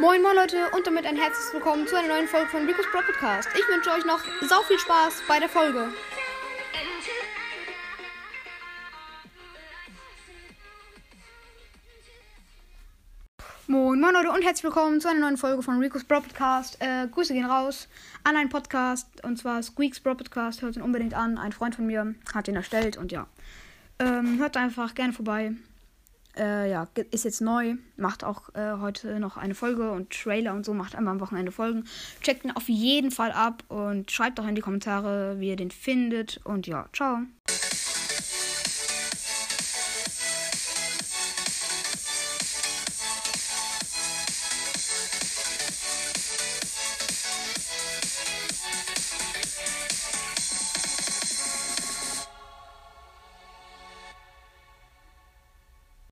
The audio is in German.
Moin moin Leute und damit ein herzliches Willkommen zu einer neuen Folge von Rico's Pro Podcast. Ich wünsche euch noch sau viel Spaß bei der Folge. Moin moin Leute und herzlich willkommen zu einer neuen Folge von Rico's Pro Podcast. Äh, Grüße gehen raus an einen Podcast und zwar Squeaks Pro Podcast. Hört ihn unbedingt an. Ein Freund von mir hat ihn erstellt und ja. Ähm, hört einfach gerne vorbei. Äh, ja, ist jetzt neu, macht auch äh, heute noch eine Folge und Trailer und so, macht einmal am Wochenende Folgen. Checkt ihn auf jeden Fall ab und schreibt auch in die Kommentare, wie ihr den findet. Und ja, ciao.